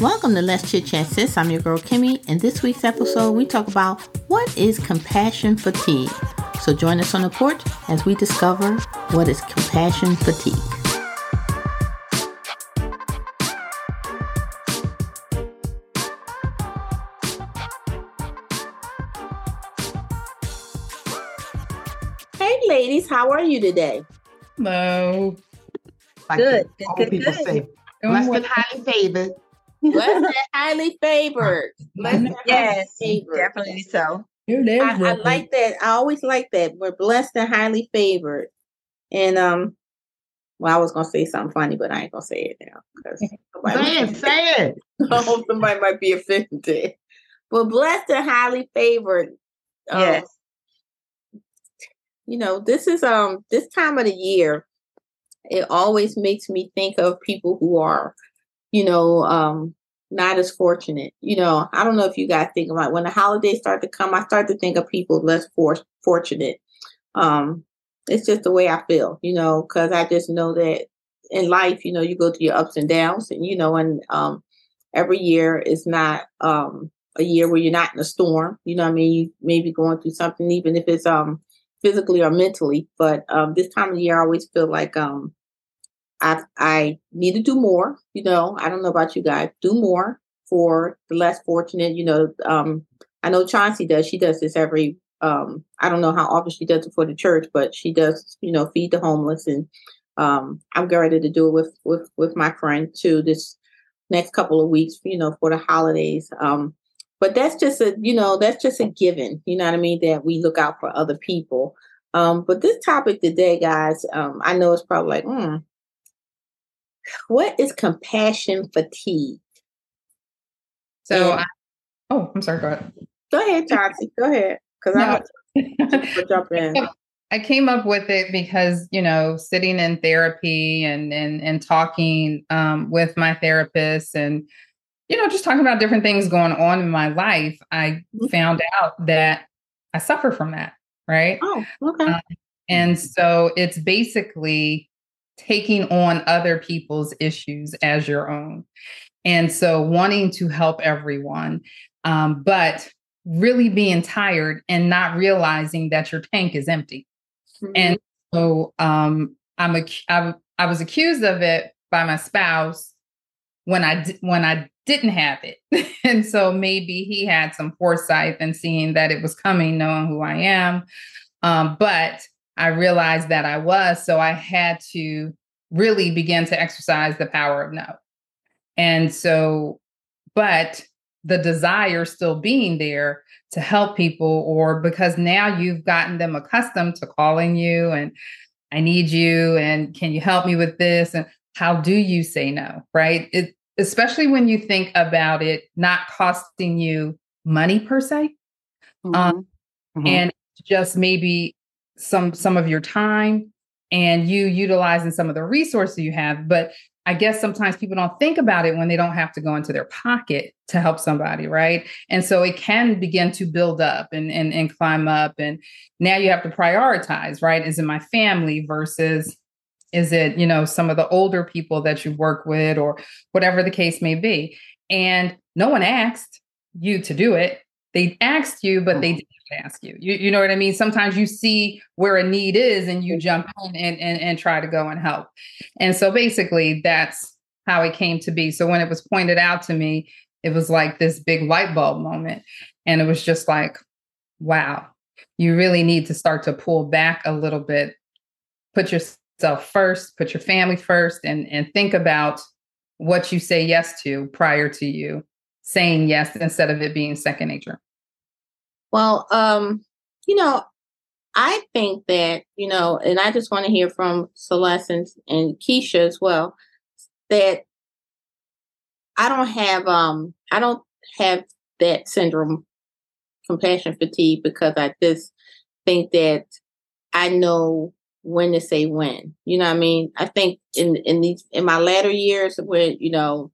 Welcome to Let's Chit Chat Sis. I'm your girl Kimmy. and this week's episode, we talk about what is compassion fatigue. So join us on the porch as we discover what is compassion fatigue. Hey, ladies, how are you today? Hello. Like Good, the old good, people good. say, blessed and highly favored. Blessed and highly favored. Blessed and highly Yes, favored. definitely so. I, I like that. I always like that. We're blessed and highly favored. And um, well, I was gonna say something funny, but I ain't gonna say it now because Say it, say it. I hope somebody might be offended. But blessed and highly favored. um, Yes. you know, this is um this time of the year. It always makes me think of people who are, you know, um not as fortunate. You know, I don't know if you guys think about when the holidays start to come, I start to think of people less for- fortunate. Um, it's just the way I feel, you know, because I just know that in life, you know, you go through your ups and downs, and you know, and um, every year is not um a year where you're not in a storm. You know, I mean, you may be going through something, even if it's um physically or mentally. But um, this time of year, I always feel like um, I I need to do more. You know, I don't know about you guys, do more for the less fortunate. You know, um, I know Chauncey does. She does this every. Um, I don't know how often she does it for the church, but she does. You know, feed the homeless, and um, I'm getting ready to do it with with with my friend too. This next couple of weeks, you know, for the holidays. Um, but that's just a you know that's just a given you know what i mean that we look out for other people um but this topic today guys um i know it's probably like hmm what is compassion fatigue So, And- I, oh, I'm sorry. Go ahead. go ahead chauncey go ahead because i'm jump in I came up with it because you know, sitting in therapy and and and talking um, with my therapist, and you know, just talking about different things going on in my life. I Mhm. found out that I suffer from that. Right. oh okay Um, And so it's basically taking on other people's issues as your own. And so wanting to help everyone, um, but really being tired and not realizing that your tank is empty. And so um, I'm, ac- I, I was accused of it by my spouse when I when I didn't have it, and so maybe he had some foresight and seeing that it was coming, knowing who I am. Um, but I realized that I was, so I had to really begin to exercise the power of no. And so, but the desire still being there to help people, or because now you've gotten them accustomed to calling you and I need you, and can you help me with this? And how do you say no? Right. It, especially when you think about it not costing you money per se um, Mhm. and just maybe some some of your time and you utilizing some of the resources you have but i guess sometimes people don't think about it when they don't have to go into their pocket to help somebody right? And so it can begin to build up and and, and climb up and now you have to prioritize right? Is it my family versus is it you know some of the older people that you work with or whatever the case may be? And no one asked you to do it. They asked you but they mm-hmm. didn't ask you. you you know what i mean? Sometimes you see where a need is and you jump in and, and and try to go and help. And so basically that's how it came to be. So when it was pointed out to me it was like this big light bulb moment. And it was just like wow you really need to start to pull back a little bit. Put yourself first put your family first and and think about what you say yes to prior to you saying yes instead of it being second nature Well, um, you know, I think that, you know, and I just want to hear from Celeste and, and Keisha as well, that I don't have um I don't have that syndrome compassion fatigue because I just think that I know when to say when. You know what I mean? I think in in these in my latter years when, you know,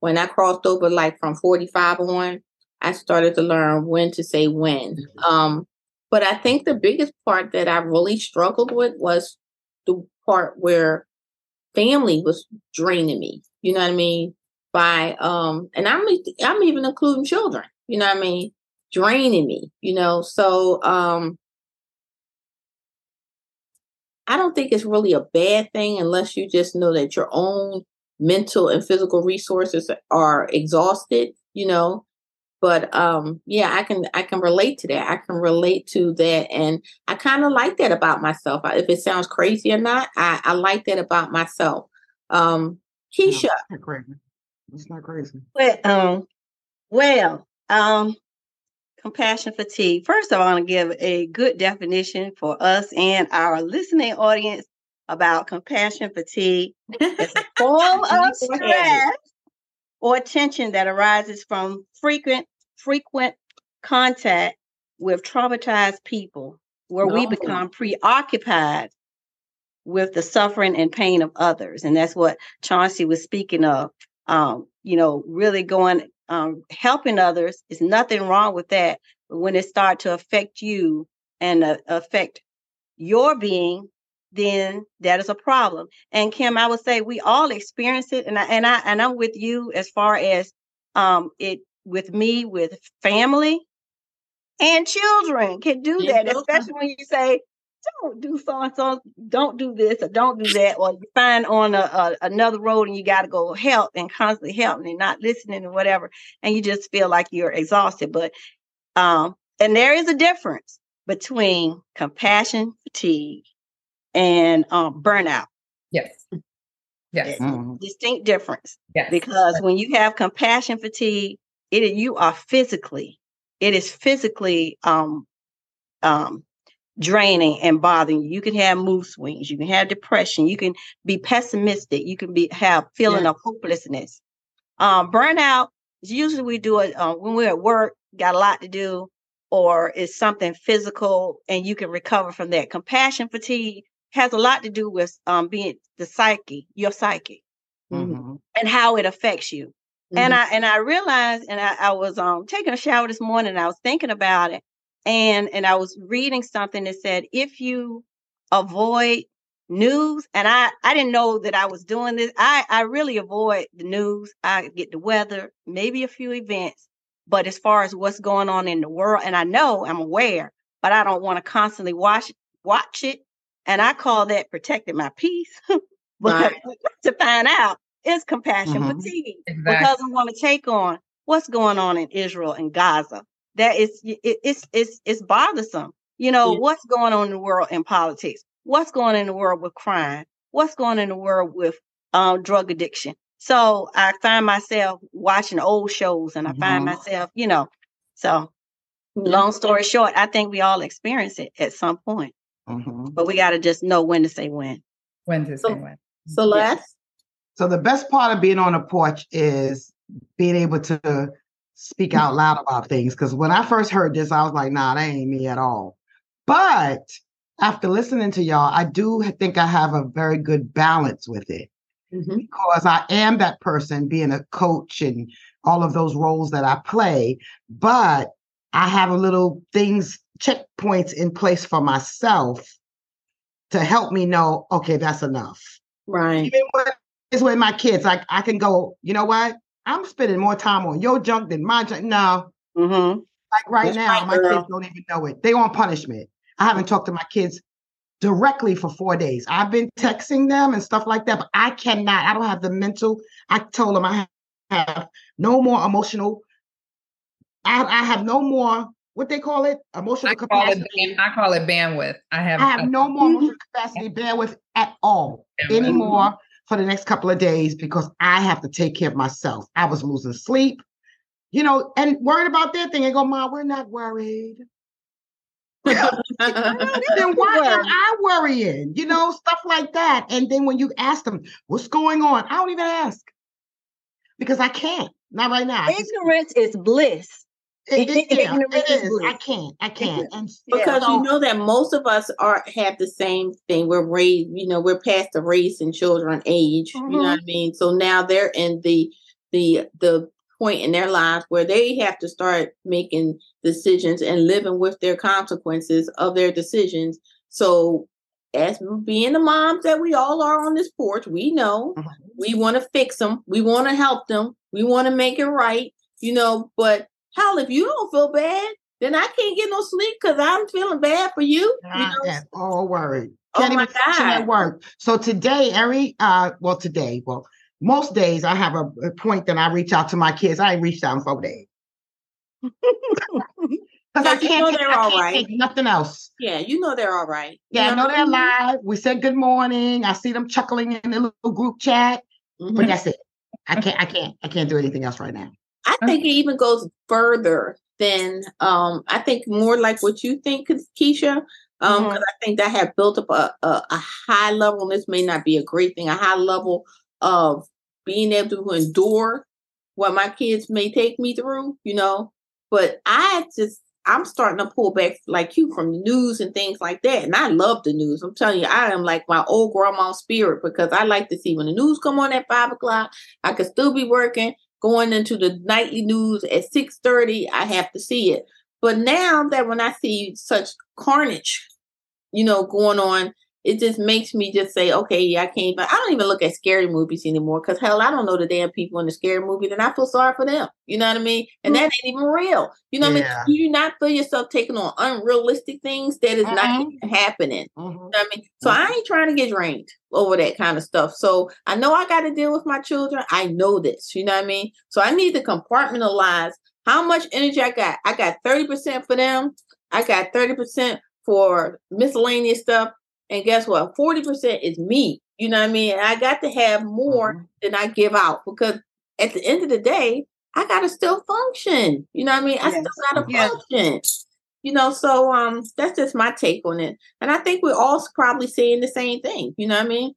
when I crossed over like from 45 on, I started to learn when to say when. Um, but I think the biggest part that I really struggled with was the part where family was draining me. You know what I mean? by um and I'm I'm even including children, you know what I mean, draining me, you know. So um I don't think it's really a bad thing unless you just know that your own mental and physical resources are exhausted, you know. But um yeah, I can I can relate to that. I can relate to that and I kind of like that about myself. If it sounds crazy or not, I, I like that about myself. Um Keisha. No, crazy. It's not crazy. Well, um, well, um, compassion fatigue. First, of all I want to give a good definition for us and our listening audience about compassion fatigue. It's a form of stress or tension that arises from frequent frequent contact with traumatized people where we become preoccupied with the suffering and pain of others. And that's what chauncey was speaking of um, you know really going um, helping others. Is nothing wrong with that but when it start to affect you and uh, affect your being then that is a problem. And Kim, I would say we all experience it, and I and I and I'm with you as far as um it with me with family and children can do that, especially when you say don't do so and so, don't do this or don't do that, or you find on a, a another road and you got to go help and constantly help and not listening or whatever, and you just feel like you're exhausted. But um, and there is a difference between compassion fatigue and um, burnout. Yes. Yes. Mm-hmm. Distinct difference. Yes. Because when you have compassion fatigue, it you are physically, it is physically um um draining and bothering you. You can have mood swings, you can have depression, you can be pessimistic, you can be have feeling of hopelessness. Um, burnout is usually we do it uh, when we're at work, got a lot to do, or it's something physical and you can recover from that. Compassion fatigue has a lot to do with um, being the psyche, your psyche, mm-hmm. and how it affects you. Mm-hmm. And I and I realized, and I, I was um, taking a shower this morning, and I was thinking about it, and and I was reading something that said if you avoid news, and I I didn't know that I was doing this. I I really avoid the news. I get the weather, maybe a few events, but as far as what's going on in the world, and I know I'm aware, but I don't want to constantly watch watch it and I call that protecting my peace. but right. to find out is compassion mm-hmm. fatigue exactly. because I want to take on what's going on in Israel and Gaza. That is, it, it's it's it's bothersome. You know what's going on in the world in politics. What's going on in the world with crime. What's going on in the world with um, drug addiction. So I find myself watching old shows, and I mm-hmm. find myself, you know. So, long story short, I think we all experience it at some point. Mm-hmm. But we got to just know when to say when. When to say so, when. Celeste. So the best part of being on the porch is being able to speak out loud about things. Because when I first heard this, I was like, "Nah, that ain't me at all." But after listening to y'all, I do think I have a very good balance with it mm-hmm. because I am that person being a coach and all of those roles that I play. But I have a little things checkpoints in place for myself to help me know, okay, that's enough. Right. Even when it's with my kids, like I can go, you know what? I'm spending more time on your junk than my junk. No. Mm-hmm. Like right that's now, my girl. kids don't even know it. They on punishment. I haven't talked to my kids directly for four days. I've been texting them and stuff like that, but I cannot. I don't have the mental. I told them I have no more emotional. I, I have no more what they call it emotional I capacity. Call it, I call it bandwidth. I have I have no more emotional capacity bandwidth at all bandwidth. anymore for the next couple of days because I have to take care of myself. I was losing sleep, you know, and worried about their thing and go, Mom, we're not worried. then why am I worrying? You know, stuff like that. And then when you ask them, what's going on? I don't even ask because I can't. Not right now. Ignorance is bliss. It, it, yeah, it is. I can't. I can't. And because you know that most of us are have the same thing. We're raised, you know, we're past the race and children age. Mm-hmm. You know what mm-hmm. I mean? So now they're in the the the point in their lives where they have to start making decisions and living with their consequences of their decisions. So as being the moms that we all are on this porch, we know mm-hmm. we want to fix them, we want to help them, We want to make it right, you know. But hell, if you don't feel bad, then I can't get no sleep because I'm feeling bad for you. you know? all worried. Oh Can't my even function at God. work. So today, every uh, well, today, well, most days I have a, a point that I reach out to my kids. I ain't reached out in four days because I can't, know take, they're I all can't right. take nothing else. Yeah, you know they're all right. You Yeah, I know they're alive. We said good morning. I see them chuckling in the little group chat, Mhm. but that's it. I can't, I can't, I can't do anything else right now. I think it even goes further than um I think more like what you think, Keisha. Um, Mhm. 'cause I think that have built up a, a, a high level, and this may not be a great thing, a high level of being able to endure what my kids may take me through, you know. But I just I'm starting to pull back like you from the news and things like that. And I love the news. I'm telling you, I am like my old grandma spirit because I like to see when the news come on at five o'clock, I could still be working going into the nightly news at 6:30 I have to see it. But now that when I see such carnage you know going on it just makes me just say okay yeah I can't but I don't even look at scary movies anymore because hell I don't know the damn people in the scary movie then I feel sorry for them you know what I mean and that ain't even real you know what Yeah. I mean do you not feel yourself taking on unrealistic things that is not Mhm. even happening Mhm. you know what I mean? So I ain't trying to get drained over that kind of stuff. So I know I got to deal with my children. I know this, you know what I mean? So I need to compartmentalize how much energy I got. I got 30% for them. I got 30% for miscellaneous stuff. And guess what? 40% is me. You know what I mean? And I got to have more Mhm. than I give out because at the end of the day, I gotta still function. You know what I mean? I Yes. still gotta Yes. function. You know, so um that's just my take on it. And I think we're all probably saying the same thing. You know what I mean?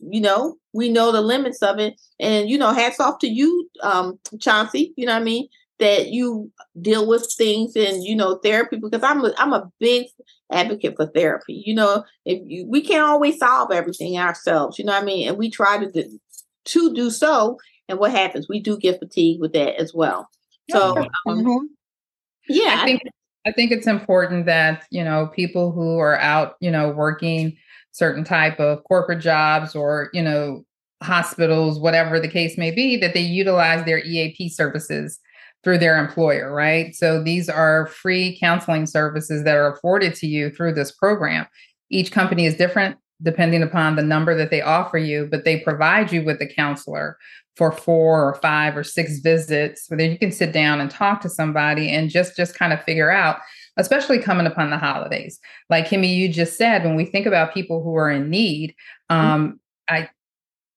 You know, we know the limits of it. And you know, hats off to you, um, Chauncey, you know what I mean? That you deal with things and you know therapy because I'm a, I'm a big advocate for therapy. You know, if you, we can't always solve everything ourselves, you know what I mean? And we try to do, to do so, and what happens? We do get fatigued with that as well. So, um, Mhm. yeah, I think I think it's important that you know people who are out, you know, working certain type of corporate jobs or you know hospitals, whatever the case may be, that they utilize their EAP services through their employer, right? So these are free counseling services that are afforded to you through this program. Each company is different depending upon the number that they offer you, but they provide you with a counselor for four or five or six visits so that you can sit down and talk to somebody and just just kind of figure out especially coming upon the holidays like kimmy you just said when we think about people who are in need um i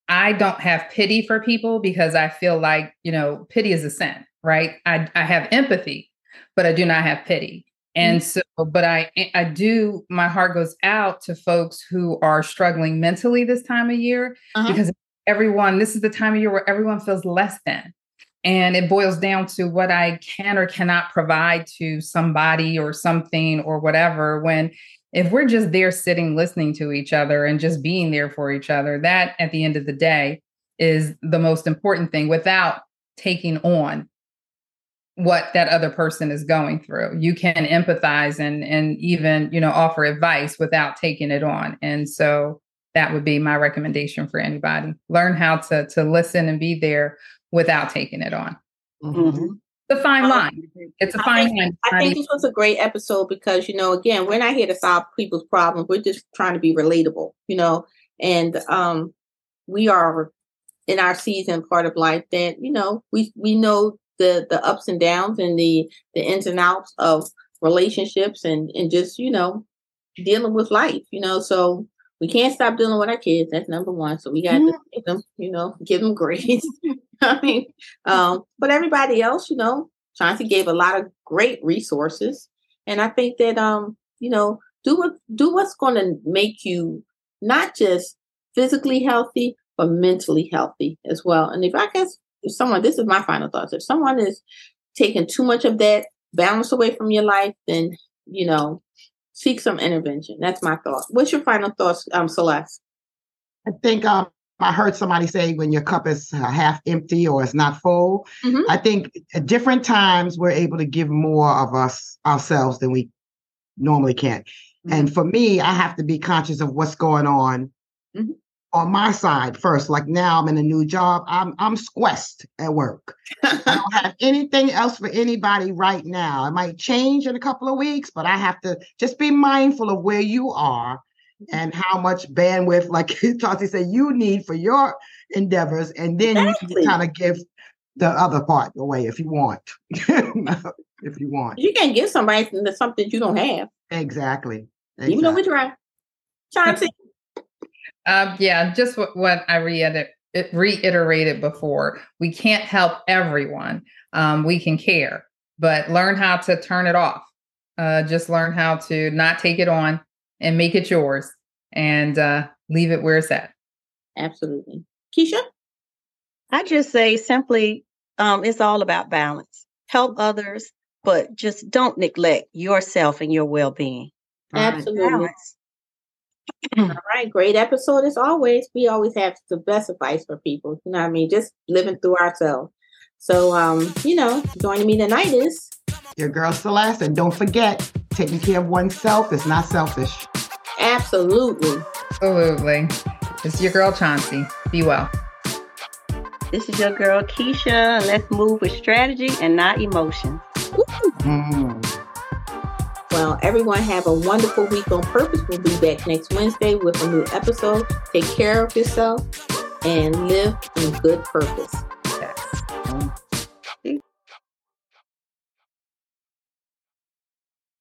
i don't have pity for people because i feel like you know pity is a sin right? I i have empathy but i do not have pity. And so but i i do my heart goes out to folks who are struggling mentally this time of year Uh-huh. because everyone this is the time of year where everyone feels less than. And it boils down to what i can or cannot provide to somebody or something or whatever when if we're just there sitting listening to each other and just being there for each other that at the end of the day is the most important thing without taking on what that other person is going through. You can empathize and and even you know offer advice without taking it on. And so that would be my recommendation for anybody. Learn how to to listen and be there without taking it on. Mhm. Mhm. the fine Um, line. It's a fine think- line I think this was a great episode because, you know, again, we're not here to solve people's problems. We're just trying to be relatable, you know, and um, we are in our season part of life that, you know, we, we know the, the ups and downs and the, the ins and outs of relationships and, and just, you know, dealing with life, you know, so we can't stop dealing with our kids. That's number one. So we got to give them, you know, give them grace. I mean, um, but everybody else, you know, Chauncey gave a lot of great resources, and I think that um, you know, do what do what's going to make you not just physically healthy but mentally healthy as well. And if I guess if someone, this is my final thoughts. If someone is taking too much of that balance away from your life, then you know, seek some intervention. That's my thought. What's your final thoughts, um, Celeste? I think um, I heard somebody say when your cup is uh, half empty or it's not full. Mhm. I think at different times we're able to give more of us ourselves than we normally can. Mm-hmm. And for me, I have to be conscious of what's going on Mhm. On my side first. Like now I'm in a new job. I'm I'm squest at work. I don't have anything else for anybody right now. It might change in a couple of weeks, but I have to just be mindful of where you are and how much bandwidth, like Chauncey said, you need for your endeavors, and then Exactly. you can kind of give the other part away if you want. if you want. You can't give somebody something- you don't have, Exactly. even though exactly. we try. Chauncey, Um, yeah, just what, what I reiter- reiterated before. We can't help everyone. Um, we can care, but learn how to turn it off. Uh, just learn how to not take it on and make it yours and uh, leave it where it's at. absolutely. Keisha, I just say simply, um, it's all about balance. Help others, but just don't neglect yourself and your well-being. Absolutely. Balance. All right, great episode as always. We always have the best advice for people. You know what I mean? Just living through ourselves. So, um, you know, joining me tonight is Your girl Celeste, and don't forget, taking care of oneself is not selfish. absolutely. Absolutely. It's your girl Chauncey. Be well. This is your girl Keisha, let's move with strategy and not emotion. Mm. Well, everyone have a wonderful week on purpose. We'll be back next Wednesday with a new episode. Take care of yourself and live in good purpose.